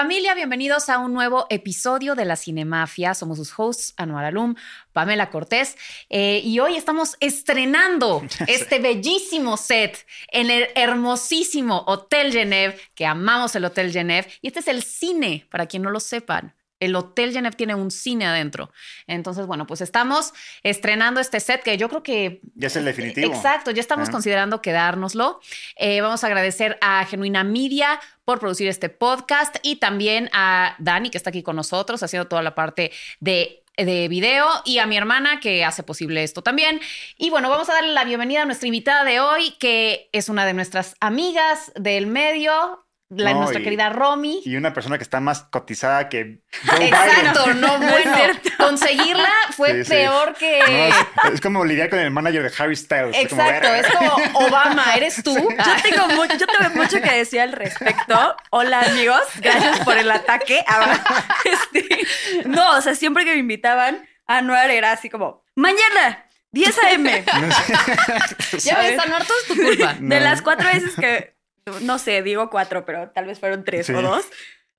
Familia, bienvenidos a un nuevo episodio de La Cinemafia. Somos sus hosts, Anuar Alum, Pamela Cortés. eh, y hoy estamos estrenando este bellísimo set en el hermosísimo Hotel Genève, que amamos el Hotel Genève. Y este es el cine, para quien no lo sepan. El Hotel Genève tiene un cine adentro. Entonces, bueno, pues estamos estrenando este set que yo creo que Ya es el definitivo. Exacto, ya estamos considerando quedárnoslo. Eh, vamos a agradecer a Genuina Media por producir este podcast y también a Dani, que está aquí con nosotros haciendo toda la parte de de video y a mi hermana que hace posible esto también. Y bueno, vamos a darle la bienvenida a nuestra invitada de hoy, que es una de nuestras amigas del medio, la, No, nuestra y- querida Romy. Y una persona que está más cotizada que Joe Exacto, no, No bueno, conseguirla fue Sí, sí. peor que... Biden. No, es, es como lidiar con el manager de Harry Styles. es como, Exacto, es como Obama, ¿eres tú? Yo tengo, mu- yo tengo mucho que decir al respecto. Hola amigos, gracias por el ataque. Ah, este, no, o sea, siempre que me invitaban a Anuar era así como, mañana, 10 a.m. No sé. Ya ves, Anuar, todo es tu culpa. De las cuatro veces que, no sé, digo cuatro, pero tal vez fueron tres Sí. o dos.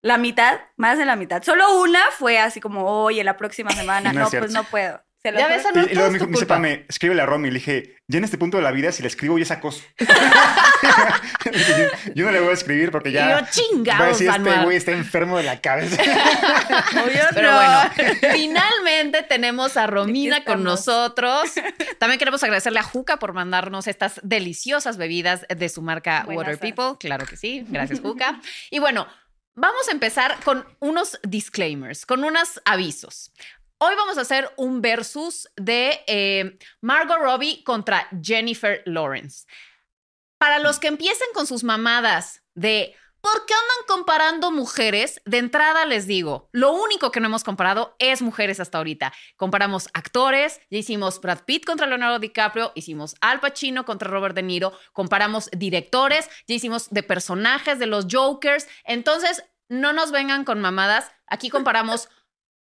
La mitad, más de la mitad. Solo una fue así como, oye, la próxima semana. No pues no puedo. Se lo Ya ves, Anuar, Y, y luego me dijo, me dice, culpa. Pame, escríbele a Romy. Le dije, ya en este punto de la vida, si le escribo, ya es acoso. Yo no le voy a escribir porque Y ya. yo, Va a chingados, decir, este güey está enfermo de la cabeza. Obvio Pero no. bueno, finalmente tenemos a Romina con nosotros. También queremos agradecerle a Juca por mandarnos estas deliciosas bebidas de su marca Buenas Water. People. Claro que sí. Gracias, Juca. Y bueno, vamos a empezar con unos disclaimers, con unos avisos. Hoy vamos a hacer un versus de eh, Margot Robbie contra Jennifer Lawrence. Para los que empiecen con sus mamadas de ¿por qué andan comparando mujeres? De entrada les digo, lo único que no hemos comparado es mujeres hasta ahorita. Comparamos actores, ya hicimos Brad Pitt contra Leonardo DiCaprio, hicimos Al Pacino contra Robert De Niro, comparamos directores, ya hicimos de personajes de los Jokers. Entonces, no nos vengan con mamadas, aquí comparamos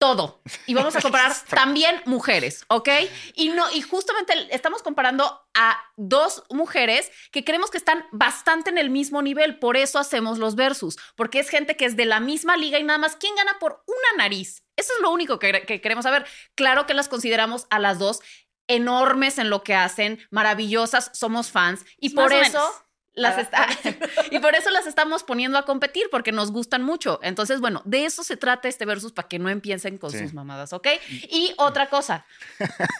todo. Y vamos a comparar también mujeres, ¿ok? Y no, y justamente estamos comparando a dos mujeres que creemos que están bastante en el mismo nivel. Por eso hacemos los versus. Porque es gente que es de la misma liga y nada más. ¿Quién gana por una nariz? Eso es lo único que, que queremos saber. Claro que las consideramos a las dos enormes en lo que hacen, maravillosas, somos fans. Y Más por eso. menos. Las está, y por eso las estamos poniendo a competir, porque nos gustan mucho. Entonces, bueno, de eso se trata este versus para que no empiecen con Sí. sus mamadas, ¿ok? Y otra cosa,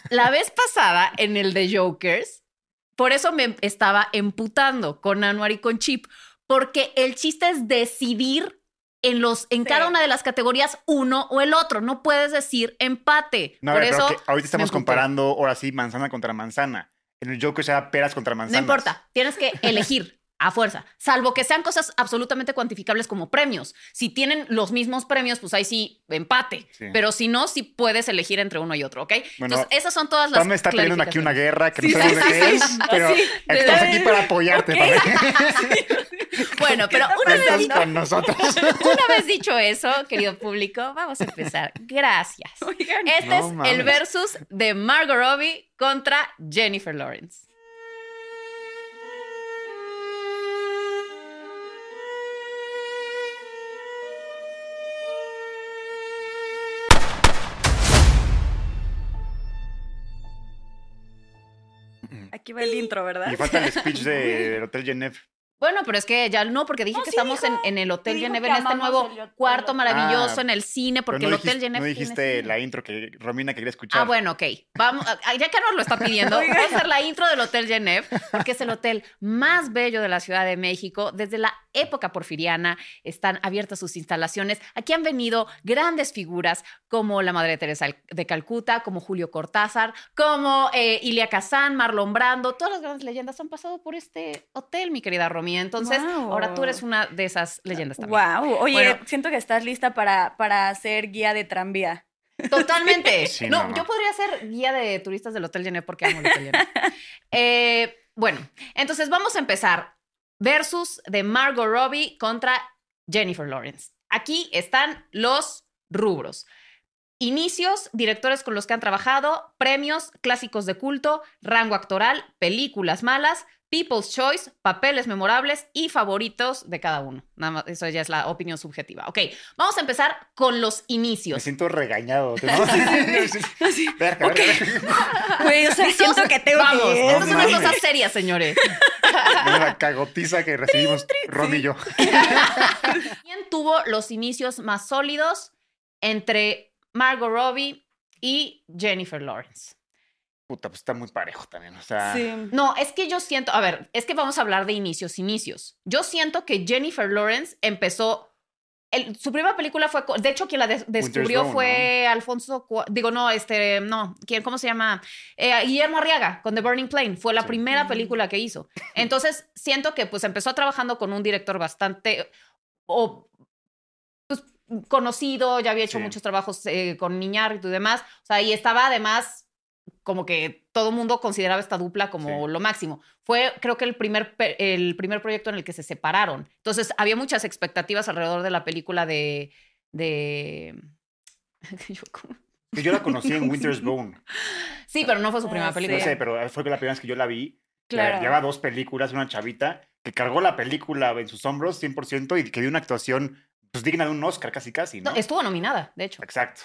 la vez pasada en el de Jokers, por eso me estaba emputando con Anuar y con Chip, porque el chiste es decidir en, los, en Sí. cada una de las categorías uno o el otro. No puedes decir empate. No, por ver, eso ahorita estamos comparando, ahora sí, manzana contra manzana. En el Joker sea peras contra No manzanas. importa, tienes que elegir a fuerza, salvo que sean cosas absolutamente cuantificables como premios. Si tienen los mismos premios, pues ahí sí, empate. Sí. Pero si no, sí puedes elegir entre uno y otro, ¿ok? Bueno, Entonces, esas son todas las Pame está peleando aquí una guerra que Sí, no sabemos sí, de qué sí, es, sí. pero Así, de- estamos aquí para apoyarte. Bueno, pero una Estás vez, con nosotros. una vez dicho eso, querido público, vamos a empezar. Gracias. Oigan, Este No es el versus de Margot Robbie contra Jennifer Lawrence. Aquí va el intro, ¿verdad? Y falta el speech de- del Hotel Genève. Bueno, pero es que ya no, porque dije No, que sí estamos en, dijo. en el Hotel Geneve, en este nuevo cuarto maravilloso Ah, en el cine, porque el Hotel Geneve. no dijiste la intro que Romina quería escuchar. Ah, bueno, ok. Vamos, ah, ya que nos lo está pidiendo, voy a hacer la intro del Hotel Genève, porque es el hotel más bello de la Ciudad de México. Desde la época porfiriana están abiertas sus instalaciones. Aquí han venido grandes figuras como la Madre Teresa de Calcuta, como Julio Cortázar, como eh, Ilia Kazan, Marlon Brando. Todas las grandes leyendas han pasado por este hotel, mi querida Entonces, Wow. ahora tú eres una de esas leyendas también. Wow, oye, Bueno. siento que estás lista para, para ser guía de tranvía. Totalmente. Sí, no, yo podría ser guía de turistas del Hotel Genève porque amo el Hotel Genève. Eh, bueno, entonces vamos a empezar. Versus de Margot Robbie contra Jennifer Lawrence. Aquí están los rubros. Inicios, directores con los que han trabajado, premios, clásicos de culto, rango actoral, películas malas, People's Choice, papeles memorables y favoritos de cada uno. Nada más, eso ya es la opinión subjetiva. Ok, vamos a empezar con los Me inicios. siento regañado. Güey, o sea, siento que tengo Vamos, que... es una cosa seria, señores. Es la cagotiza que recibimos Ron y yo. ¿Quién tuvo los inicios más sólidos entre Margot Robbie y Jennifer Lawrence? Puta, pues está muy parejo también. O sea, Sí. No, es que yo siento, a ver, es que vamos a hablar de inicios, inicios. Yo siento que Jennifer Lawrence empezó, el- su primera película fue, de hecho quien la des- descubrió fue Alfonso, Cua- digo, no, este, no, ¿quién, cómo se llama? Eh, Guillermo Arriaga con The Burning Plane, fue la Sí. primera película que hizo. Entonces, siento que pues empezó trabajando con un director bastante, o, pues, conocido, ya había hecho Sí. muchos trabajos eh, con Niñárritu y demás, o sea, y estaba además como que todo el mundo consideraba esta dupla como Sí. lo máximo. Fue, creo que el primer, el primer proyecto en el que se separaron. Entonces, había muchas expectativas alrededor de la película de... de... Yo como- que yo la conocí en Winter's Bone. sí, pero no fue su Ah, primera sí. película. No sé, pero fue la primera vez que yo la vi. Claro. Lleva dos películas, una chavita que cargó la película en sus hombros 100% y que dio una actuación pues digna de un Oscar casi casi, ¿no? No, estuvo nominada, de hecho. Exacto.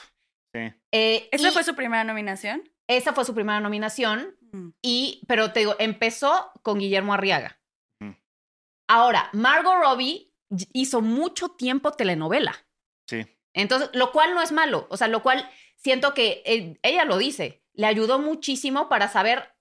Sí. Eh, ¿Esa y fue su primera nominación? esa fue su primera nominación. Mm. Y, pero te digo, empezó con Guillermo Arriaga. Ahora, Margot Robbie hizo mucho tiempo telenovela. Sí. Entonces, lo cual no es malo. O sea, lo cual siento que eh, ella lo dice. Le ayudó muchísimo para saber,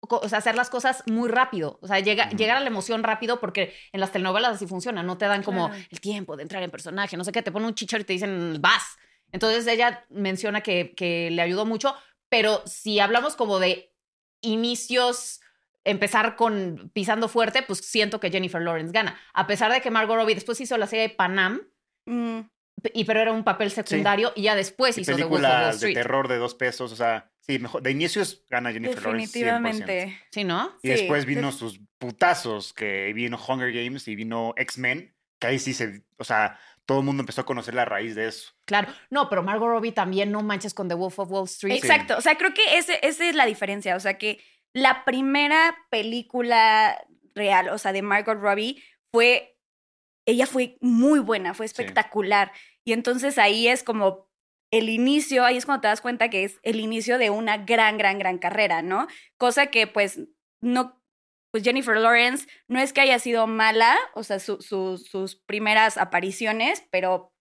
co- o sea, hacer las cosas muy rápido. O sea, llega- llegar a la emoción rápido porque en las telenovelas así funciona. No te dan como Claro. el tiempo de entrar en personaje, no sé qué. Te ponen un chicharo y te dicen, vas. Entonces, ella menciona que, que le ayudó mucho. Pero si hablamos como de inicios, empezar con pisando fuerte, pues siento que Jennifer Lawrence gana. A pesar de que Margot Robbie después hizo la serie de Panam, Mm. y pero era un papel secundario y ya después Y hizo The Wolf of Wall películas de terror de dos pesos, o sea, sí, mejor. De inicios gana Jennifer Lawrence 100%. Definitivamente. Sí, ¿no? Y Sí, después vino sus putazos, que vino Hunger Games y vino X-Men, que ahí sí se, o sea, todo el mundo empezó a conocer la raíz de eso. Claro. No, pero Margot Robbie también no manches con The Wolf of Wall Street. Exacto. O sea, creo que ese, esa es la diferencia. O sea, que la primera película real, o sea, de Margot Robbie, fue. Ella fue muy buena, fue espectacular. Y entonces ahí es como el inicio, ahí es cuando te das cuenta que es el inicio de una gran, gran, gran carrera, ¿no? Cosa que, pues, no. Pues Jennifer Lawrence no es que haya sido mala, o sea, su- su- sus primeras apariciones, pero.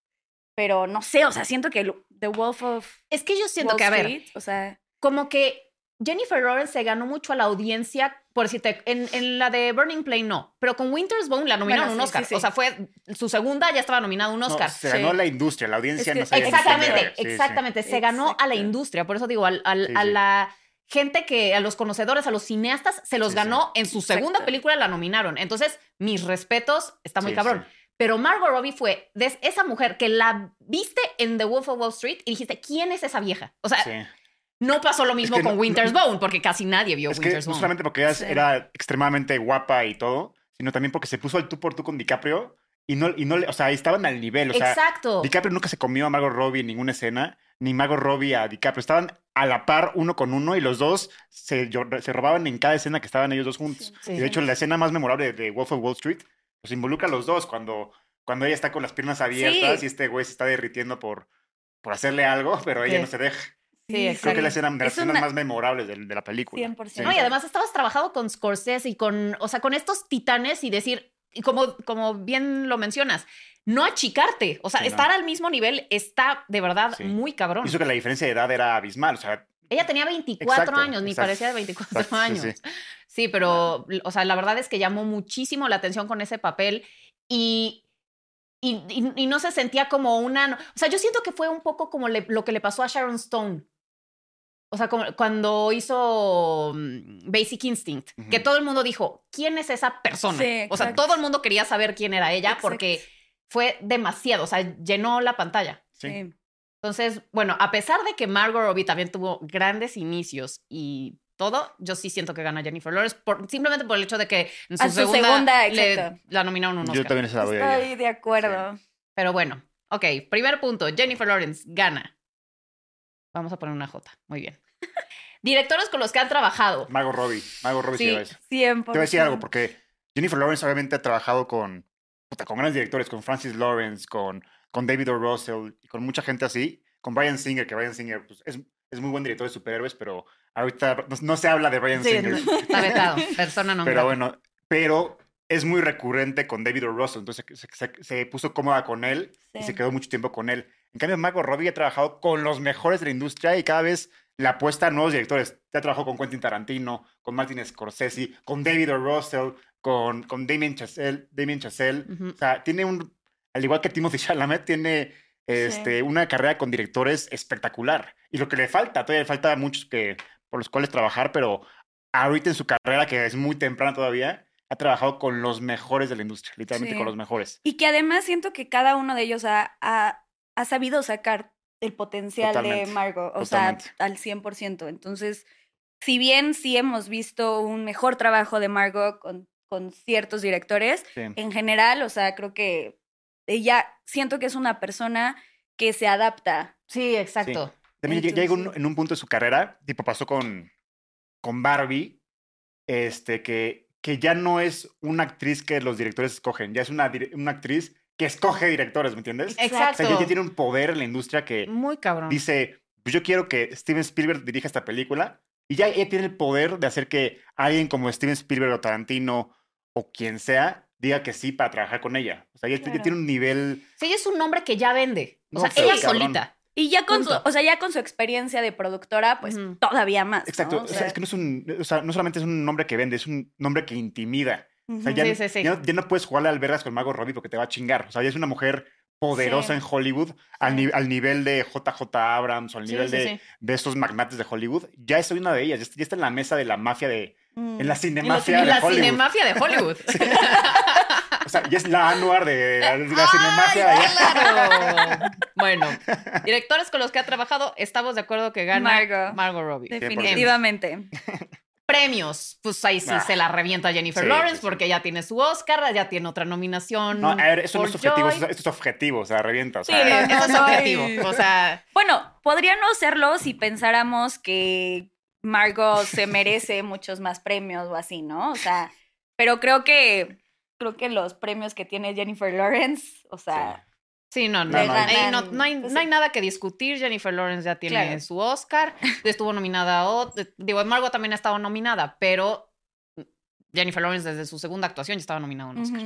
Pero no sé, o sea, siento que The Wolf of Es que yo siento Wall que, a ver, Street, o sea, como que Jennifer Lawrence se ganó mucho a la audiencia, por decirte, en, en la de Burning Plane no, pero con Winter's Bone la nominaron Bueno, un sí, Oscar. sí, sí. O sea, fue su segunda, ya estaba nominada a un No, Oscar. se ganó Sí. la industria, la audiencia Es que- no quién Exactamente, exactamente. Se ganó a la industria. Por eso digo, al- al- Sí, a la gente que, a los conocedores, a los cineastas, se los Sí, ganó en su segunda Exacto. película, la nominaron. Entonces, mis respetos, está muy Sí, cabrón. sí. Pero Margot Robbie fue de esa mujer que la viste en The Wolf of Wall Street y dijiste, ¿quién es esa vieja? O sea, Sí. no pasó lo mismo que con no- Winter's no- Bone, porque casi nadie vio Es que Winter's no Bone. solamente porque ella Sí. era extremadamente guapa y todo, sino también porque se puso al tú por tú con DiCaprio y no, y no le, o sea, estaban al nivel. O sea, Exacto. DiCaprio nunca se comió a Margot Robbie en ninguna escena, ni Margot Robbie a DiCaprio. Estaban a la par uno con uno y los dos se, se robaban en cada escena que estaban ellos dos juntos. Sí. Y de hecho, la escena más memorable de Wolf of Wall Street, pues involucra a los dos cuando, cuando ella está con las piernas abiertas Sí. y este güey se está derritiendo por, por hacerle algo, pero ella Sí. no se deja. Sí, Creo que la escena de las Es escenas una- más memorables de, de la película. 100%. No, y además estabas trabajando con Scorsese y con, o sea, con estos titanes y decir, y como, como bien lo mencionas, no achicarte, o sea, Sí, no. estar al mismo nivel está de verdad Sí. muy cabrón. Hizo que la diferencia de edad era abismal. O sea, Ella tenía 24 Exacto, años, ni exacto, parecía de 24 exacto, sí, años. Sí, sí. pero, o sea, la verdad es que llamó muchísimo la atención con ese papel y, y, y- y no se sentía como una... O sea, yo siento que fue un poco como le- lo que le pasó a Sharon Stone. O sea, como cuando hizo mm, Basic Instinct, que todo el mundo dijo, ¿quién es esa persona? Sí, o sea, todo el mundo quería saber quién era ella Exacto. porque fue demasiado, o sea, llenó la pantalla. sí. Entonces, bueno, a pesar de que Margot Robbie también tuvo grandes inicios y todo, yo sí siento que gana Jennifer Lawrence por, simplemente por el hecho de que en su, A su segunda, segunda, le- la nominaron un Yo Oscar. también se la a. Estoy de acuerdo. Pero bueno, ok, primer punto, Jennifer Lawrence gana. Vamos a poner una J, muy bien. Directores con los que han trabajado. Mago Robbie. Mago Robbie Sí. 100%. Te voy a decir algo, porque Jennifer Lawrence obviamente ha trabajado con, puta, con grandes directores, con Francis Lawrence, con, con David O. Russell y con mucha gente así. Con Brian Singer, que Brian Singer pues, es, es muy buen director de superhéroes, pero ahorita no, no se habla de Brian Sí, Singer. está vetado. Persona no Pero bueno, pero es muy recurrente con David O. Russell, entonces se, se- se puso cómoda con él y Sí. se quedó mucho tiempo con él. En cambio, Margot Robbie ha trabajado con los mejores de la industria y cada vez le apuesta a nuevos directores. Ya trabajó con Quentin Tarantino, con Martin Scorsese, con David O. Russell, con, con Damien Chazelle. Damien Chazelle. O sea, tiene un, al igual que Timothy Chalamet, tiene este, una carrera con directores espectacular. Y lo que le falta, todavía le falta muchos que, por los cuales trabajar, pero ahorita en su carrera, que es muy temprana todavía, ha trabajado con los mejores de la industria, literalmente Sí. con los mejores. Y que además siento que cada uno de ellos ha, ha, ha sabido sacar el potencial de Margot, o totalmente. sea, al 100%. Entonces, si bien sí hemos visto un mejor trabajo de Margot con, con ciertos directores, Sí. en general, o sea, creo que ella, siento que es una persona que se adapta. Sí, exacto. También lle- llega un- Entonces- en un punto de su carrera, tipo pasó con, con Barbie, este, que, que ya no es una actriz que los directores escogen, ya es una, una actriz que escoge directores, ¿me entiendes? O Exacto. sea, ya, ya tiene un poder en la industria que Muy cabrón. dice, pues yo quiero que Steven Spielberg dirija esta película, y ya ella tiene el poder de hacer que alguien como Steven Spielberg o Tarantino o quien sea diga que sí para trabajar con ella. O sea, Claro. tiene un nivel... Sí, ella es un nombre que ya vende. O No, sea, ella cabrón. solita. Y ya con su, o sea, ya con su experiencia de productora, pues todavía más. Exacto, O o sea, sea, es que no es un, o sea, no solamente es un nombre que vende, es un nombre que intimida. O sea, ujú. ya, Sí, sí, sí. ya no, ya no puedes jugarle al vergas con Margot Robbie porque te va a chingar. O sea, ella es una mujer poderosa Sí. en Hollywood al, Sí. ni- al nivel de JJ Abrams o al nivel sí, de, sí. de estos magnates de Hollywood. Ya es una de ellas, ya está, ya está en la mesa de la mafia de... Mm. En la En cinemafia la, de Hollywood. cinemafia de Hollywood. O sea, ya es la anuar de la, de la cinemafia de ¡Ay, allá. claro! Bueno, directores con los que ha trabajado, estamos de acuerdo que gana Margot. Margot Robbie. Definitivamente. Premios, pues ahí sí Ah. se la revienta Jennifer Sí, Lawrence sí, sí. porque ya tiene su Oscar, ya tiene otra nominación. No, a ver, eso no es objetivo, eso, esto es objetivo, o sea, revienta. O Sí, no, eso es no, objetivo. O sea, Bueno, podría no serlo si pensáramos que Margot se merece muchos más premios o así, ¿no? O sea, pero creo que creo que los premios que tiene Jennifer Lawrence, o sea, sí, no, no, No, no, hay, pues no hay sí. nada que discutir. Jennifer Lawrence ya tiene Claro. su Oscar. Estuvo nominada a ot- Digo, Margot también ha estado nominada, pero Jennifer Lawrence desde su segunda actuación ya estaba nominada a un Oscar.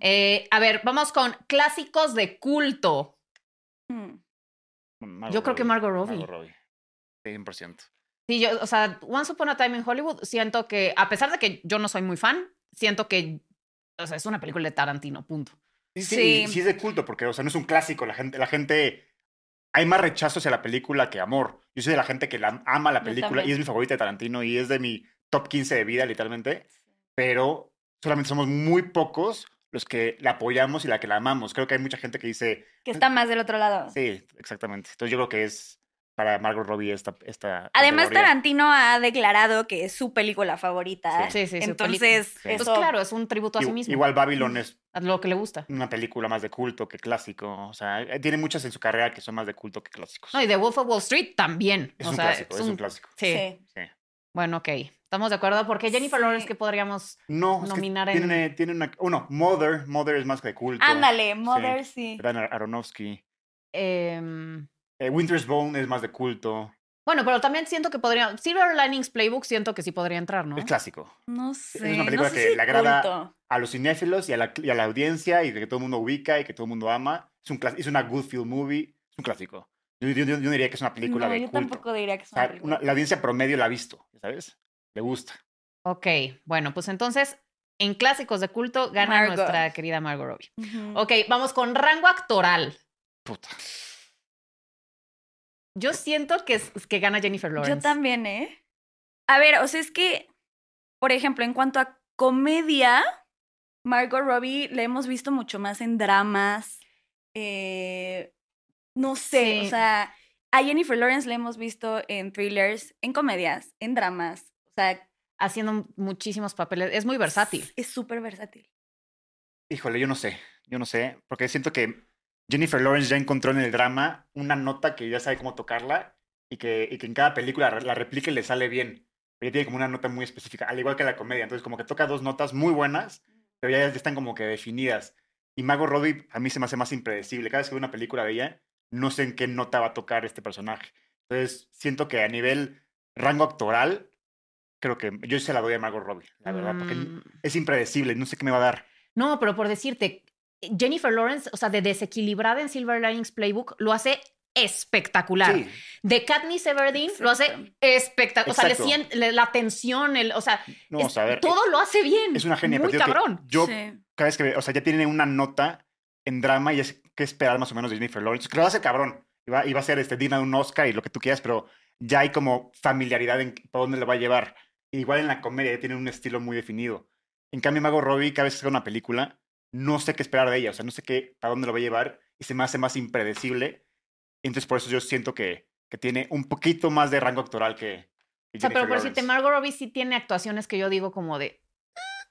Eh, a ver, vamos con clásicos de culto. Mm. Margot Yo creo que Margot Robbie. Margot Robbie. 100%. Sí, yo, o sea, Once Upon a Time in Hollywood, siento que, a pesar de que yo no soy muy fan, siento que, o sea, es una película de Tarantino, punto. Sí, sí, Sí. sí es de culto, porque, o sea, no es un clásico. La gente, la gente. Hay más rechazo hacia la película que amor. Yo soy de la gente que la ama la película y es mi favorita de Tarantino y es de mi top 15 de vida, literalmente. Pero solamente somos muy pocos los que la apoyamos y la que la amamos. Creo que hay mucha gente que dice. Que está más del otro lado. Sí, exactamente. Entonces yo creo que es para Margot Robbie esta. esta Además, categoría. Tarantino ha declarado que es su película favorita. Sí, sí, su Entonces, Sí. Pues claro, es un tributo a sí mismo. Igual Babylon es A lo que le gusta. una película más de culto que clásico. O sea, eh, tiene muchas en su carrera que son más de culto que clásicos. No, y The Wolf of Wall Street también. es o un sea, clásico, es un clásico. Sí. Sí. Sí. Bueno, ok. Estamos de acuerdo. Porque Jennifer Sí. Lawrence, que podríamos. No, es que Nominar en- tiene, tiene una... Uno, Mother. Mother es más de culto. Ándale, Mother, sí. Dan Ar- Aronofsky. em, Eh, Winter's Bone es más de culto. bueno, pero también siento que podría. Silver Linings Playbook siento que sí podría entrar, ¿no? Es clásico. No sé. una película no sé que si le agrada- culto. A los cinéfilos y a, la, y a la audiencia y que todo el mundo ubica y que todo el mundo ama. Es, un, es una good feel movie. Es un clásico. Yo, yo- yo- yo diría que es una película no, de yo culto. tampoco diría que es O una sea, película. una- la audiencia promedio la ha visto, ¿sabes? Le gusta. Ok, bueno, pues entonces en clásicos de culto gana Margot. nuestra querida Margot Robbie. Ok, vamos con rango actoral. Puta. Yo siento que, es- que gana Jennifer Lawrence. Yo también, ¿eh? A ver, o sea, es que, por ejemplo, en cuanto a comedia, Margot Robbie la hemos visto mucho más en dramas. eh, no sé, Sí. o sea, a Jennifer Lawrence la hemos visto en thrillers, en comedias, en dramas. O sea, Haciendo muchísimos papeles. Es muy versátil. Es súper versátil. Híjole, yo no sé. Yo no sé. Porque siento que Jennifer Lawrence ya encontró en el drama una nota que ya sabe cómo tocarla. y que, y que en cada película la replique y le sale bien. Ella tiene como una nota muy específica, al igual que la comedia. Entonces, como que toca dos notas muy buenas, pero ya están como que definidas. Y Mago Robbie a mí se me hace más impredecible. Cada vez que veo una película de ella, no sé en qué nota va a tocar este personaje. Entonces, siento que a nivel rango actoral, creo que yo se la doy a Margot Robbie, la verdad, porque Mm, es impredecible, no sé qué me va a dar. No, pero por decirte, Jennifer Lawrence, o sea, de desequilibrada en Silver Linings Playbook, lo hace espectacular. Sí, De Katniss Everdeen lo hace espectacular. O sea, le le- la tensión, el, o sea, no, es- o sea, a ver, todo lo hace bien. es una genia. Muy cabrón. Yo, Sí. cada vez que, o sea, ya tiene una nota en drama y es que esperar más o menos de Jennifer Lawrence, que lo hace cabrón. Iba, iba a ser este, digna de un Oscar y lo que tú quieras, pero ya hay como familiaridad en para dónde lo va a llevar. Igual en la comedia ya tiene un estilo muy definido. En cambio, Mago Robbie, cada vez que hace una película, no sé qué esperar de ella, o sea, no sé qué, para dónde lo va a llevar y se me hace más impredecible. Entonces, por eso yo siento que, que tiene un poquito más de rango actoral que, que O sea, pero por decirte. Margot Robbie sí tiene actuaciones que yo digo como de. "Ah".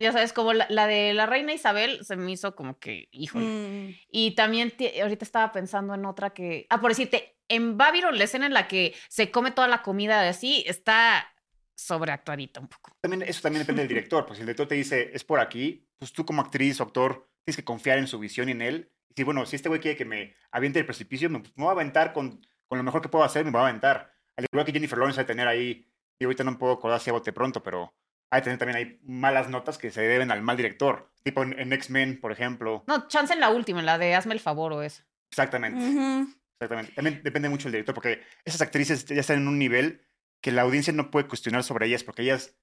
Ya sabes, como la, la de la reina Isabel se me hizo como que, híjole. Mm. Y también ahorita estaba pensando en otra que. Ah, por decirte, en Babylon, la escena en la que se come toda la comida de así, está sobreactuadita un poco. También, eso también depende del director, pues si el director te dice, es por aquí, pues tú como actriz o actor tienes que confiar en su visión y en él. Y si, bueno, si este güey quiere que me aviente el precipicio, me, me voy a aventar con, con lo mejor que puedo hacer, me voy a aventar. Al igual que Jennifer Lawrence va a tener ahí, y ahorita no me puedo acordar si a bote pronto, pero hay que tener también ahí malas notas que se deben al mal director. Tipo en, en X-Men, por ejemplo. No, chance en la última, en la de Hazme el favor o eso. Exactamente. Ujú. Exactamente. También depende mucho del director, porque esas actrices ya están en un nivel que la audiencia no puede cuestionar sobre ellas, porque ellas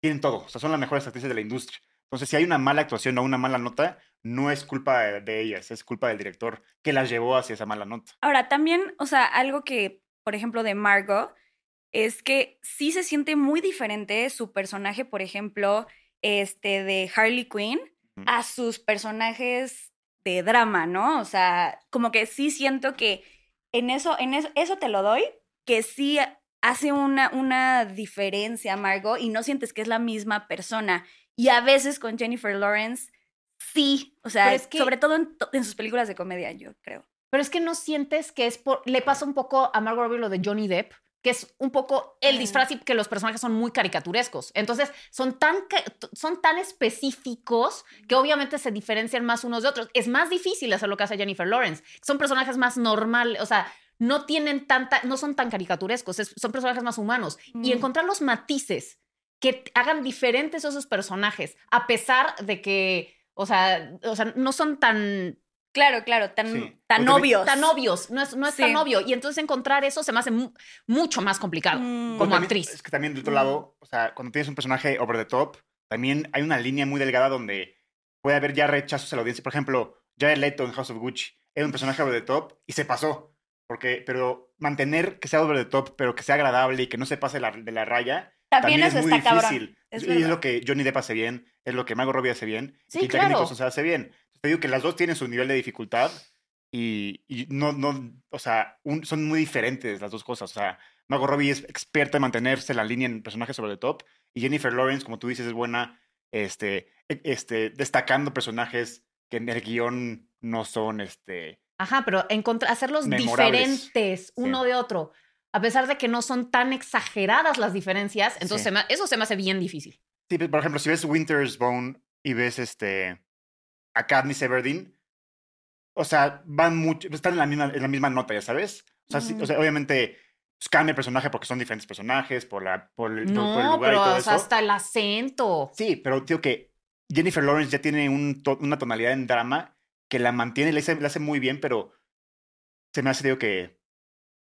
tienen todo. O sea, son las mejores actrices de la industria. Entonces, si hay una mala actuación o una mala nota, no es culpa de, ellas, es culpa del director que las llevó hacia esa mala nota. Ahora, también, o sea, algo que, por ejemplo, de Margot, es que sí se siente muy diferente su personaje, por ejemplo, este de Harley Quinn, a sus personajes de drama, ¿no? O sea, como que sí siento que en eso, en eso, eso te lo doy, que sí hace una, una diferencia, Margot, y no sientes que es la misma persona. Y a veces con Jennifer Lawrence, sí, o sea, es que- sobre todo en, to- en sus películas de comedia, yo creo. Pero es que no sientes que es por. Le pasa un poco a Margot Robbie lo de Johnny Depp, que es un poco el disfraz y que los personajes son muy caricaturescos. Entonces, son tan, son tan específicos que obviamente se diferencian más unos de otros. Es más difícil hacer lo que hace Jennifer Lawrence. Son personajes más normales, o sea, no tienen tanta, no son tan caricaturescos, es- son personajes más humanos. Y Mm. encontrar los matices que hagan diferentes esos personajes, a pesar de que, o sea, o sea no son tan Claro, claro, tan, Sí. tan obvios. tan obvios, no es, no es Sí. tan obvio. Y entonces encontrar eso se me hace mu- mucho más complicado Mm. como También- actriz. Es que también de otro Mm. lado, o sea, cuando tienes un personaje over the top, también hay una línea muy delgada donde puede haber ya rechazos a la audiencia. Por ejemplo, Jared Leto en House of Gucci era un personaje over the top y se pasó. Porque, pero mantener que sea over the top, pero que sea agradable y que no se pase la- de la raya, También, también, eso es muy está difícil. Es y es lo que Johnny Depp hace bien, es lo que Margot Robbie hace bien, Sí, y claro. Nicholson se hace bien. Te digo que las dos tienen su nivel de dificultad y, y no, no, o sea, un- son muy diferentes las dos cosas. O sea, Margot Robbie es experta en mantenerse la línea en personajes sobre el top y Jennifer Lawrence, como tú dices, es buena este, e- este, destacando personajes que en el guion no son este, Ajá, pero encontrar, hacerlos diferentes uno de otro, a pesar de que no son tan exageradas las diferencias, entonces Sí. se me- eso se me hace bien difícil. Sí, pues, por ejemplo, si ves Winter's Bone y ves este a Katniss Everdeen, o sea, van mucho, están en la misma, en la misma nota, ya sabes. O sea, sí- o Ujú. sea, obviamente pues, cambia el personaje porque son diferentes personajes, por la, por el, por- por el No, lugar pero y todo o sea, eso. hasta el acento. Sí, pero digo que Jennifer Lawrence ya tiene un to- una tonalidad en drama que la mantiene, le hace, muy bien, pero se me hace, digo que,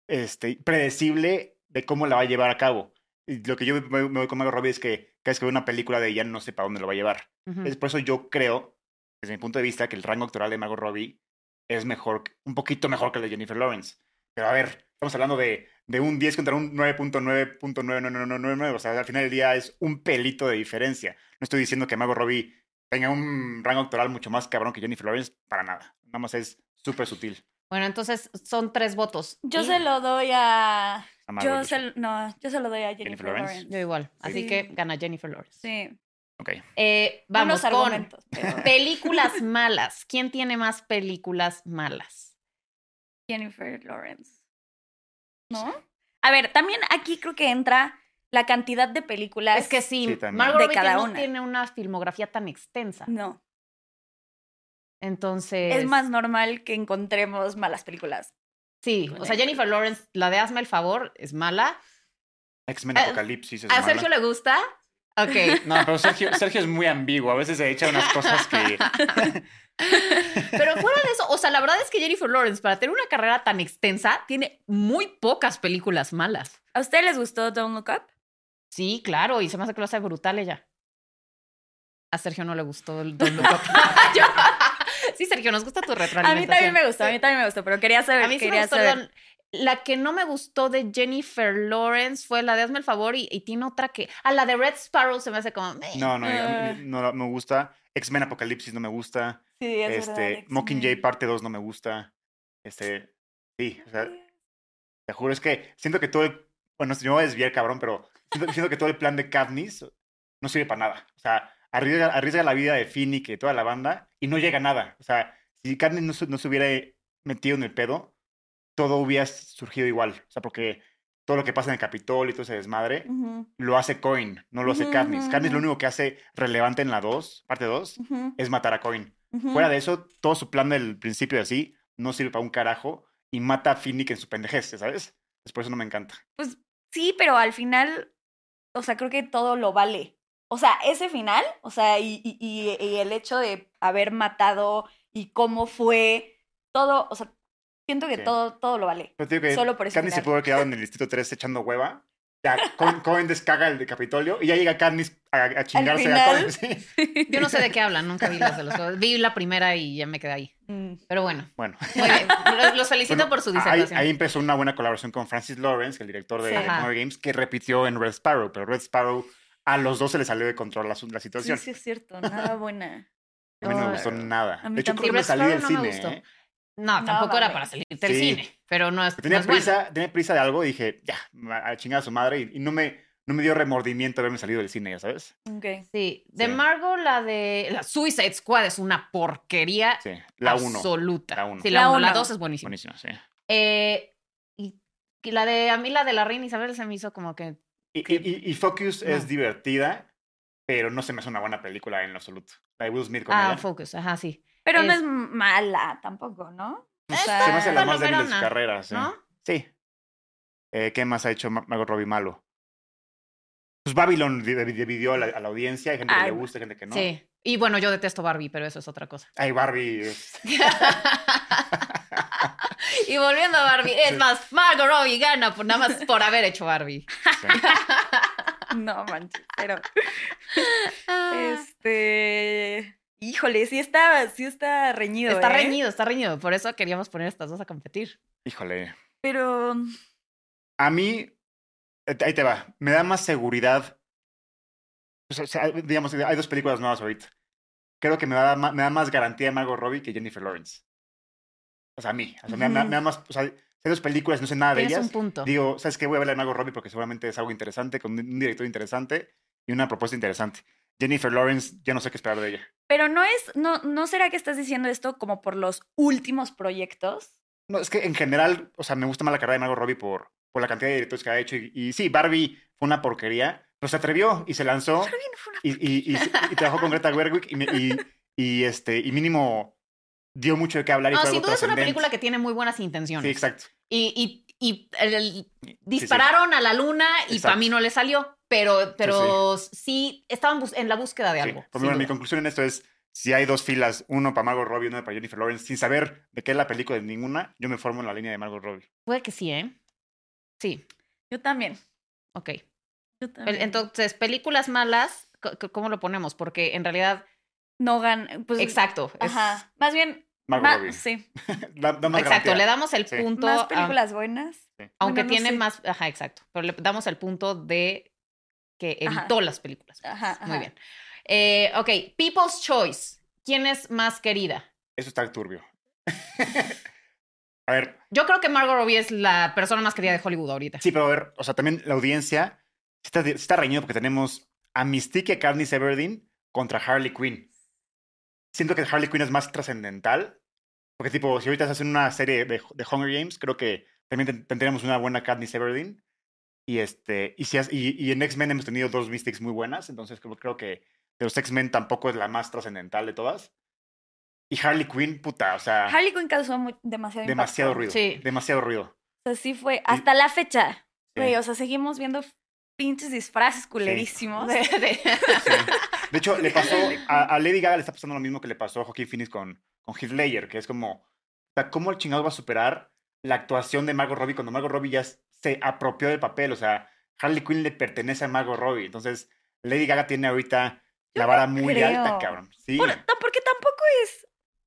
este, predecible de cómo la va a llevar a cabo. Y lo que yo me, me voy con Margot Robbie es que cada vez que veo una película de ella no sé para dónde lo va a llevar. Es por eso yo creo, desde mi punto de vista, que el rango actoral de Margot Robbie es mejor, un poquito mejor que el de Jennifer Lawrence. Pero a ver, estamos hablando de, de un 10 contra un 9.9.9999. O sea, al final del día es un pelito de diferencia. No estoy diciendo que Margot Robbie tenga un rango actoral mucho más cabrón que Jennifer Lawrence, para nada. Nada más es súper sutil. Bueno, entonces son tres votos. Yo Y- se lo doy a. a Yo se, no, yo se lo doy a Jennifer, Jennifer Lawrence. Lawrence. Yo igual. Así Sí. que gana Jennifer Lawrence. Sí. Ok. Eh, vamos con pero películas malas. ¿Quién tiene más películas malas? Jennifer Lawrence. ¿No? A ver, también aquí creo que entra la cantidad de películas. Es que sí, Sí. Margot De Robbie cada no una. tiene una filmografía tan extensa. No. Entonces. Es más normal que encontremos malas películas. Sí, o sea. Jennifer Lawrence, la de Hazme el favor, es mala. X-Men A- Apocalipsis. es ¿A mala. Sergio le gusta? Ok. No, pero Sergio, Sergio es muy ambiguo. A veces se echa unas cosas que. Pero fuera de eso, o sea, la verdad es que Jennifer Lawrence, para tener una carrera tan extensa, tiene muy pocas películas malas. ¿A ustedes les gustó Don't Look Up? Sí, claro, y se me hace que lo hace brutal ella. A Sergio no le gustó el. Yo- sí, Sergio, nos gusta tu A retroalimentación. mí también me gustó, a mí también me gustó, pero quería saber. A mí sí me quería gustó. saber. Don- La que no me gustó de Jennifer Lawrence fue la de Hazme el favor y, y tiene otra que. A la de Red Sparrow se me hace como. No, no, Ah. a no, no me gusta. X-Men Apocalipsis no me gusta. Sí, es este, verdad, Mockingjay parte 2 no me gusta. Este, sí, o sea, te juro, es que siento que todo el, bueno, yo me voy a desviar, cabrón, pero siento que todo el plan de Katniss no sirve para nada. O sea, arriesga, arriesga la vida de Finnick y toda la banda y no llega a nada. O sea, si Katniss no, se- no se hubiera metido en el pedo, todo hubiera surgido igual. O sea, porque todo lo que pasa en el Capitol y todo ese desmadre, Ujú, lo hace Coin, no lo hace Ujú, Katniss. ujú, Katniss lo único que hace relevante en la 2, parte 2, ujú, es matar a Coin. Fuera de eso, todo su plan del principio de así no sirve para un carajo y mata a Finnick en su pendejez, ¿sabes? Es por eso no me encanta. Pues sí, pero al final, o sea, creo que todo lo vale. O sea, ese final, o sea, y, y- y- y el hecho de haber matado y cómo fue, todo, o sea, siento que Sí. todo, todo lo vale. Pero digo que Solo por Katniss se final. pudo haber quedado en el distrito 3 echando hueva. Ya, Coin, Coin descaga el de Capitolio y ya llega Katniss a, a chingarse a sí. Yo no sé de qué hablan, nunca vi las de los juegos. Vi la primera y ya me quedé ahí. Mm. Pero bueno, Bueno, muy bien. Los, felicito Bueno, por su disertación. ahí empezó una buena colaboración con Francis Lawrence, el director de. Hunger Games, que repitió en Red Sparrow, pero Red Sparrow a los dos se le salió de control la, la Sí, situación. sí es cierto, nada buena. A mí no me gustó nada. a mí De hecho, creo que me salí del me cine. gustó. ¿eh? No, No, tampoco era para salirte del Sí. cine, pero no es, no Tenía es bueno. prisa, tenía prisa de algo y dije, ya, a chingar a su madre. Y, y no, me, no me dio remordimiento haberme salido del cine, ya sabes. Ok. Sí, de Sí. Margot, la de la Suicide Squad es una porquería Sí, la 1. absoluta. La uno. Sí, la La 1, la uno. 2 es buenísima. Buenísimo, sí. Eh, y, y la de, a mí la de la reina Isabel se me hizo como que, Y, y- y- y Focus No. es divertida, pero no se me hace una buena película en lo absoluto. La de Will Smith con ah, ella. Focus, ajá, sí. Pero no Es- es mala tampoco, ¿no? O sea, se me hace la más débil de su palomerona, carrera, sí. ¿no? Sí. Eh, ¿Qué más ha hecho Ma- Margot Robbie malo? Pues Babylon di- di- dividió a la, a la audiencia. Hay gente que le gusta, hay gente que no. Sí. Y bueno, yo detesto Barbie, pero eso es otra cosa. Ay, Barbie. es- y volviendo a Barbie, es Sí. más, Margot Robbie gana por, nada más por haber hecho Barbie. sí. No manches, pero Ah. este. Híjole, sí está, sí está reñido. Está ¿eh? reñido, está reñido. Por eso queríamos poner estas dos a competir. Híjole. Pero. A mí, eh, ahí te va, me da más seguridad. O sea, o sea, digamos, hay dos películas nuevas ahorita. Creo que me da, me da más garantía Margot Robbie que Jennifer Lawrence. O sea, a mí. O sea, me, me- Ujú. me da más. O sea, hay dos películas, no sé nada de ellas. un punto. Digo, ¿sabes qué? Voy a ver la de Margot Robbie porque seguramente es algo interesante, con un director interesante y una propuesta interesante. Jennifer Lawrence, ya no sé qué esperar de ella. Pero no es. No, ¿No será que estás diciendo esto como por los últimos proyectos? No, es que en general, o sea, me gusta más la carrera de Margot Robbie por, por la cantidad de directores que ha hecho. Y, y sí, Barbie fue una porquería, pero se atrevió y se lanzó. Fue una- y, y, y, y trabajó con Greta Gerwig y, me- y, y, este, y mínimo dio mucho de qué hablar. Y No, fue sin algo duda es una película que tiene muy buenas intenciones. Sí, exacto. Y, y, y el- el- Sí, sí. dispararon a la luna y para mí no le salió. Pero, pero sí, estaban en la búsqueda de Sí. algo. Pues bueno, mi conclusión en esto es, si hay dos filas, uno para Margot Robbie y uno para Jennifer Lawrence, sin saber de qué es la película de ninguna, yo me formo en la línea de Margot Robbie. Puede que sí, ¿eh? Sí, Yo también. ok. Yo también. Entonces, películas malas, ¿cómo lo ponemos? Porque en realidad, no gan. Pues, exacto. es- Ajá. Más bien. Margot ma- Robbie. sí. Da- da más Exacto, garantía. le damos el Sí. punto. Más a- películas buenas. aunque Bueno, no tiene sé. más. Ajá, exacto. Pero le damos el punto de que Ajá. evitó las películas. Ajá, Muy bien. Eh, ok, People's Choice. ¿Quién es más querida? Eso está turbio. a ver, Yo creo que Margot Robbie es la persona más querida de Hollywood ahorita. sí, pero a ver, o sea, también la audiencia está, está reñido porque tenemos a Mystique y a Katniss Everdeen contra Harley Quinn. Siento que Harley Quinn es más trascendental. Porque, tipo, si ahorita se hacen una serie de, de Hunger Games, creo que también ten- tendríamos una buena Katniss Everdeen. Y, este, y, si has- y, y en X-Men hemos tenido dos Mystics muy buenas, entonces creo, creo que de los X-Men tampoco es la más trascendental de todas. Y Harley Quinn, puta, o sea, Harley Quinn causó mu- demasiado impacto. demasiado ruido. Sí. Demasiado ruido. O sea, sí fue. Hasta la fecha. Sí. Güey, o sea, seguimos viendo pinches disfraces culerísimos. De- de- Sí. De hecho, le pasó a, a Lady Gaga le está pasando lo mismo que le pasó a Joaquin Phoenix con, con Heath Ledger, que es como, o sea, ¿cómo el chingado va a superar la actuación de Margot Robbie cuando Margot Robbie ya se apropió del papel? O sea, Harley Quinn le pertenece a Margot Robbie, entonces Lady Gaga tiene ahorita la vara muy creo. alta, cabrón. Sí. Por- no, porque tampoco es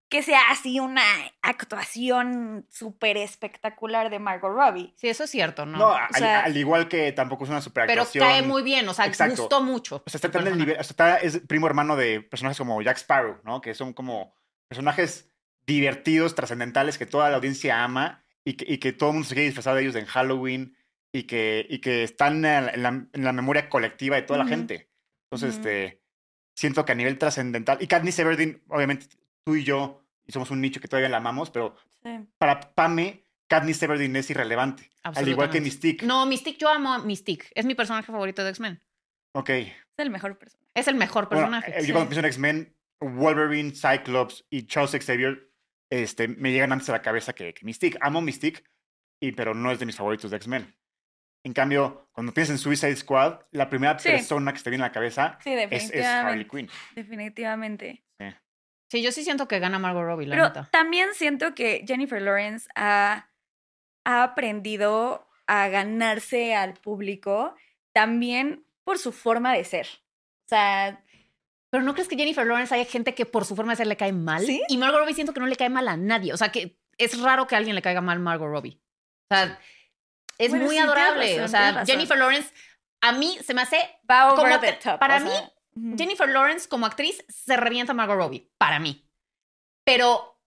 que sea así una actuación súper espectacular de Margot Robbie. Sí, eso es cierto, ¿no? No, al, sea- al igual que tampoco es una Pero superactuación. cae muy bien, o sea, Exacto. gustó mucho. O sea, está el nivel, o sea, está, es primo hermano de personajes como Jack Sparrow, ¿no? Que son como personajes divertidos, trascendentales, que toda la audiencia ama y que, y que todo el mundo se quiere disfrazar de ellos en Halloween y que, y que están en la, en la- la memoria colectiva de toda la Ujú. gente. Entonces, Ujú. este, siento que a nivel trascendental, y Katniss Everdeen, obviamente tú y yo, y somos un nicho que todavía la amamos, pero Sí. para Pame, Katniss Everdeen es irrelevante. Al igual que. Mystique. No, Mystique, yo amo a Mystique. Es mi personaje favorito de X-Men. Ok. Es el mejor personaje. Es el mejor Bueno, personaje. eh, yo cuando pienso en X-Men, Wolverine, Cyclops y Charles Xavier este, me llegan antes a la cabeza que, que Mystique. Amo Mystique, y, pero no es de mis favoritos de X-Men. En cambio, cuando piensas en Suicide Squad, la primera Sí. persona que se te viene a la cabeza Sí, es, es Harley. Quinn. Definitivamente. Sí, yo sí siento que gana Margot Robbie, la Pero neta. también siento que Jennifer Lawrence ha, ha aprendido a ganarse al público también por su forma de ser. O sea, Pero ¿no crees que Jennifer Lawrence haya gente que por su forma de ser le cae mal? ¿Sí? Y Margot Robbie siento que no le cae mal a nadie. O sea, que es raro que a alguien le caiga mal Margot Robbie. O sea, es Bueno, muy sí, adorable. razón, o sea. Jennifer Lawrence, a mí se me hace... va over Como the que- top. para o sea, mí. Jennifer Lawrence como actriz se revienta a Margot Robbie, para mí. Pero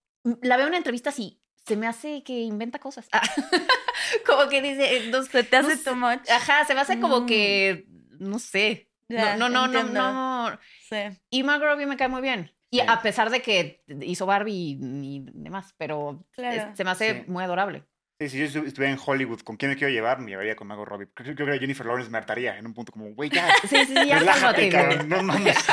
la veo en entrevistas y se me hace que inventa cosas. Ah, como que dice... eh, no- se te hace too much. Ajá, se me hace como Mm. que... No sé. No, no, no, no, entiendo. no. Sí. Y Margot Robbie me cae muy bien. Y Sí. a pesar de que hizo Barbie y, y demás, pero Claro. es- se me hace Sí. muy adorable. Sí, si yo estu- estuviera en Hollywood, ¿con quién me quiero llevar? Me llevaría con Margot Robbie. Creo, creo que Jennifer Lawrence me hartaría en un punto como, güey, ya, Sí, sí, sí, ya relájate, cabrón, no mames.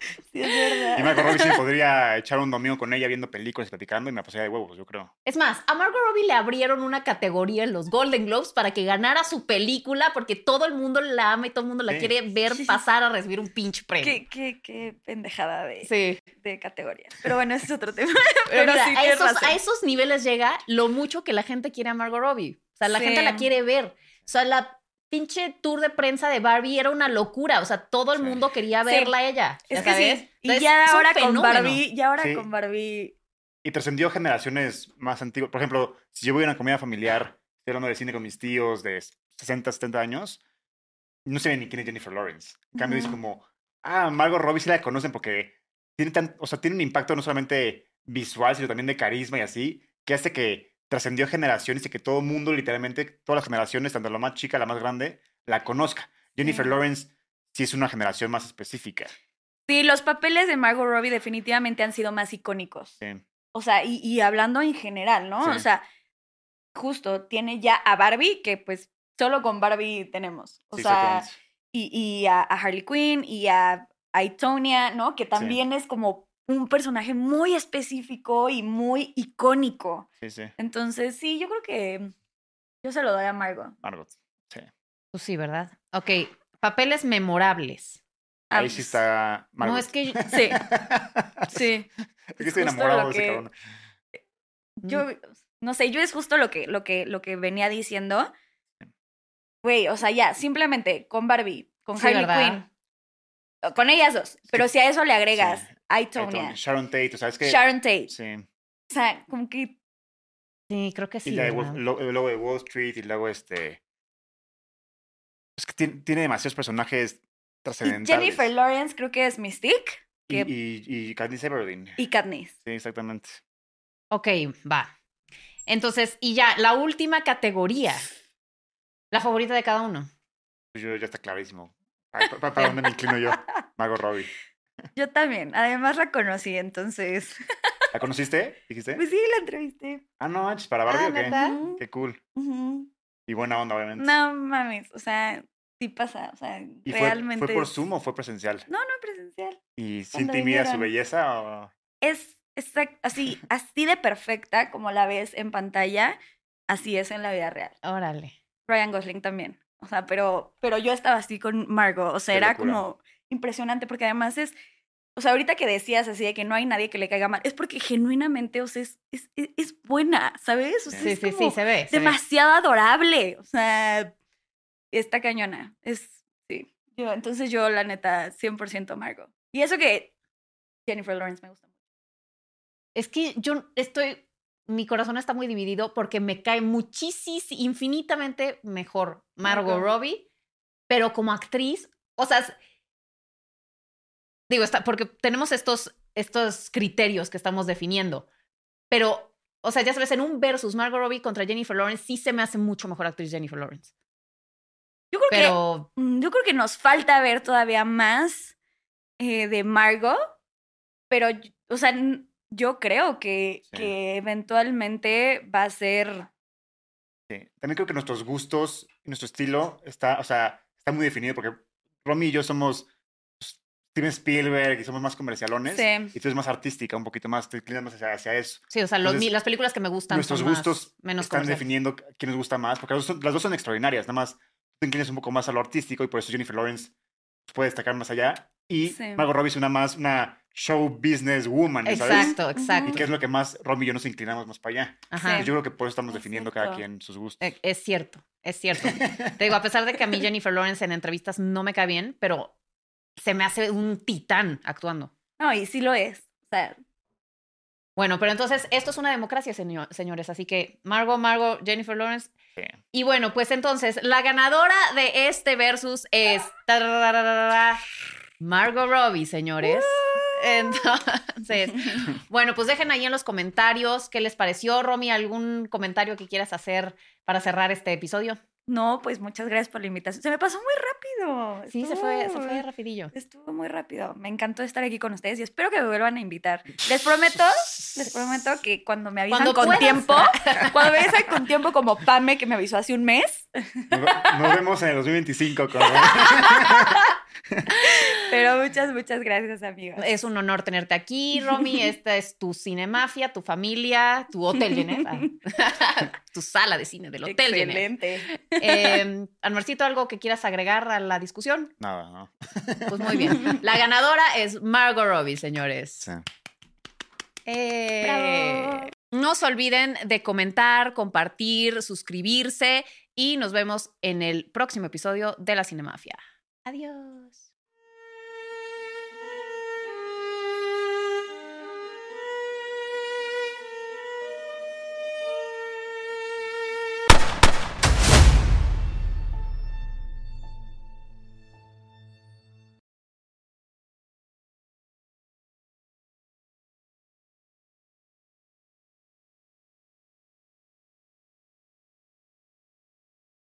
Sí, es verdad. Y Margot Robbie sí podría echar un domingo con ella viendo películas y platicando y me pasaría de huevos, yo creo. Es más, a Margot Robbie le abrieron una categoría en los Golden Globes para que ganara su película porque todo el mundo la ama y todo el mundo la Sí. quiere ver pasar a recibir un pinche premio. Qué, qué, qué pendejada de, Sí. de categoría. Pero bueno, ese es otro tema. Pero Pero mira, sí, a, esos, razón. a esos niveles llega lo mucho que la gente quiere a Margot Robbie. O sea, la Sí. gente la quiere ver. O sea, la pinche tour de prensa de Barbie era una locura. O sea, todo el Sí. mundo quería verla a ella. Es ¿ya que sabes? sí. Y Entonces, ya es ahora con. Barbie, ya ahora Sí. con Barbie. Y trascendió generaciones más antiguas. Por ejemplo, si yo voy a una comida familiar, estoy hablando de cine con mis tíos de 60, 70 años, no sé ni quién es Jennifer Lawrence. En cambio, Ujú. como, ah, Margot Robbie sí la conocen porque tiene, tan, o sea, tiene un impacto no solamente visual, sino también de carisma y así, que hace que trascendió generaciones y que todo el mundo, literalmente, todas las generaciones, tanto la más chica, la más grande, la conozca. Jennifer Sí. Lawrence sí es una generación más específica. Sí, los papeles de Margot Robbie definitivamente han sido más icónicos. Sí. O sea, y, y hablando en general, ¿no? Sí. O sea, justo tiene ya a Barbie, que pues solo con Barbie tenemos. O Sí, sea, y, y a, a Harley Quinn y a, a Itonia, ¿no? Que también es como un personaje muy específico y muy icónico. Sí, sí. Entonces, sí, yo creo que yo se lo doy a Margot. Margot. Sí. Pues sí, ¿verdad? Ok, papeles memorables. Ah, Ahí sí está Margot. No, es que Sí, sí. Es que estoy justo enamorado lo de ese que- cabrón. Yo, no sé, yo es justo lo que, lo que, lo que venía diciendo. Güey, o sea, ya, simplemente con Barbie, con Sí, Harley. Quinn, con ellas dos. Pero si a eso le agregas Sí. a Ahí Itonia, Tony, Sharon Tate, o sea, es que. Sharon Tate, Sí. o sea, como que Sí, creo que sí. y luego de Wall Street y luego este. Es que tiene, tiene demasiados personajes y trascendentales. Jennifer Lawrence creo que es Mystique y, que- y, y Katniss Everdeen. y Katniss. Sí, exactamente. Ok, va. Entonces, y ya, la última categoría. La favorita de cada uno. Pues yo ya está clarísimo. Ay, ¿Para dónde me inclino yo? Margot Robbie. Yo también, además la conocí, entonces. ¿La conociste? ¿Dijiste? Pues sí, la entrevisté. Ah, no, para Barbie Ah, o qué? Qué cool. Y buena onda, obviamente. No mames, o sea, sí pasa, o sea, ¿Y fue, realmente. fue por es- Zoom o fue presencial? No, no, presencial. ¿Y Cuando intimida su belleza o...? Es exact- así, así de perfecta como la ves en pantalla, así es en la vida real. Órale. Ryan Gosling también. O sea, pero, pero yo estaba así con Margot. O sea, Qué era locura. como impresionante porque además es. O sea, ahorita que decías así de que no hay nadie que le caiga mal, es porque genuinamente, o sea, es, es, es- es buena, ¿sabes? O sea, Sí, es sí, como sí, se ve. se ve. demasiado adorable. O sea, está cañona. Es, sí. Yo, entonces yo, la neta, 100% Margot. Y eso que Jennifer Lawrence me gusta mucho. Es que yo estoy, mi corazón está muy dividido porque me cae muchísimo, infinitamente mejor Margot. Robbie, pero como actriz, o sea, digo, está, porque tenemos estos, estos criterios que estamos definiendo, pero, o sea, ya sabes, en un versus Margot Robbie contra Jennifer Lawrence, sí se me hace mucho mejor actriz Jennifer Lawrence. Yo creo que Pero, Mm, Yo creo que nos falta ver todavía más eh, de Margot, pero, o sea, yo creo que, Sí. que eventualmente va a ser... Sí. También creo que nuestros gustos y nuestro estilo está, o sea, está muy definido porque Romy y yo somos pues, Steven Spielberg y somos más comercialones. Sí. Y tú eres más artística, un poquito más, te inclinas más hacia, hacia eso. sí, o sea, los- Entonces, las películas que me gustan Nuestros son más- gustos menos están definiendo quién nos gusta más, porque las dos, son, las dos son extraordinarias, nada más tú te inclinas un poco más a lo artístico y por eso Jennifer Lawrence puede destacar más allá. Y Sí. Margot Robbie es una más, una show business woman, ¿sabes? Exacto, exacto. Y que es lo que más Romy y yo nos inclinamos más para allá. Ajá. Yo creo que por eso estamos Es definiendo cada quien sus gustos. Eh, Es cierto, es cierto. Te digo, a pesar de que a mí Jennifer Lawrence en entrevistas no me cae bien, pero se me hace un titán actuando. No, y sí lo es. O sea, Bueno, pero entonces esto es una democracia, señor- señores. Así que Margot, Margot, Jennifer Lawrence. Sí. Y bueno, pues entonces la ganadora de este versus es Margot Robbie, señores. Entonces, bueno, pues dejen ahí en los comentarios qué les pareció. Romy, ¿algún comentario que quieras hacer para cerrar este episodio? no, pues muchas gracias por la invitación. Se me pasó muy rápido. Sí, se fue, se Estuvo- fue rapidillo. Estuvo muy rápido. Me encantó estar aquí con ustedes y espero que me vuelvan a invitar. Les prometo, les prometo que cuando me avisan Cuando con puedas. tiempo, cuando me avisan con tiempo como Pame que me avisó hace un mes, Nos, nos vemos en el 2025 con pero muchas, muchas gracias, amigos. Es un honor tenerte aquí, Romy. Esta es tu cinemafia, tu familia, tu hotel Geneva. tu sala de cine del hotel Geneva. Excelente. Eh, Anuarcito, ¿algo que quieras agregar a la discusión? Nada, ¿no? Pues muy bien. La ganadora es Margot Robbie, señores. Sí. Eh, Bravo. No se olviden de comentar, compartir, suscribirse y nos vemos en el próximo episodio de la Cinemafia. Adiós.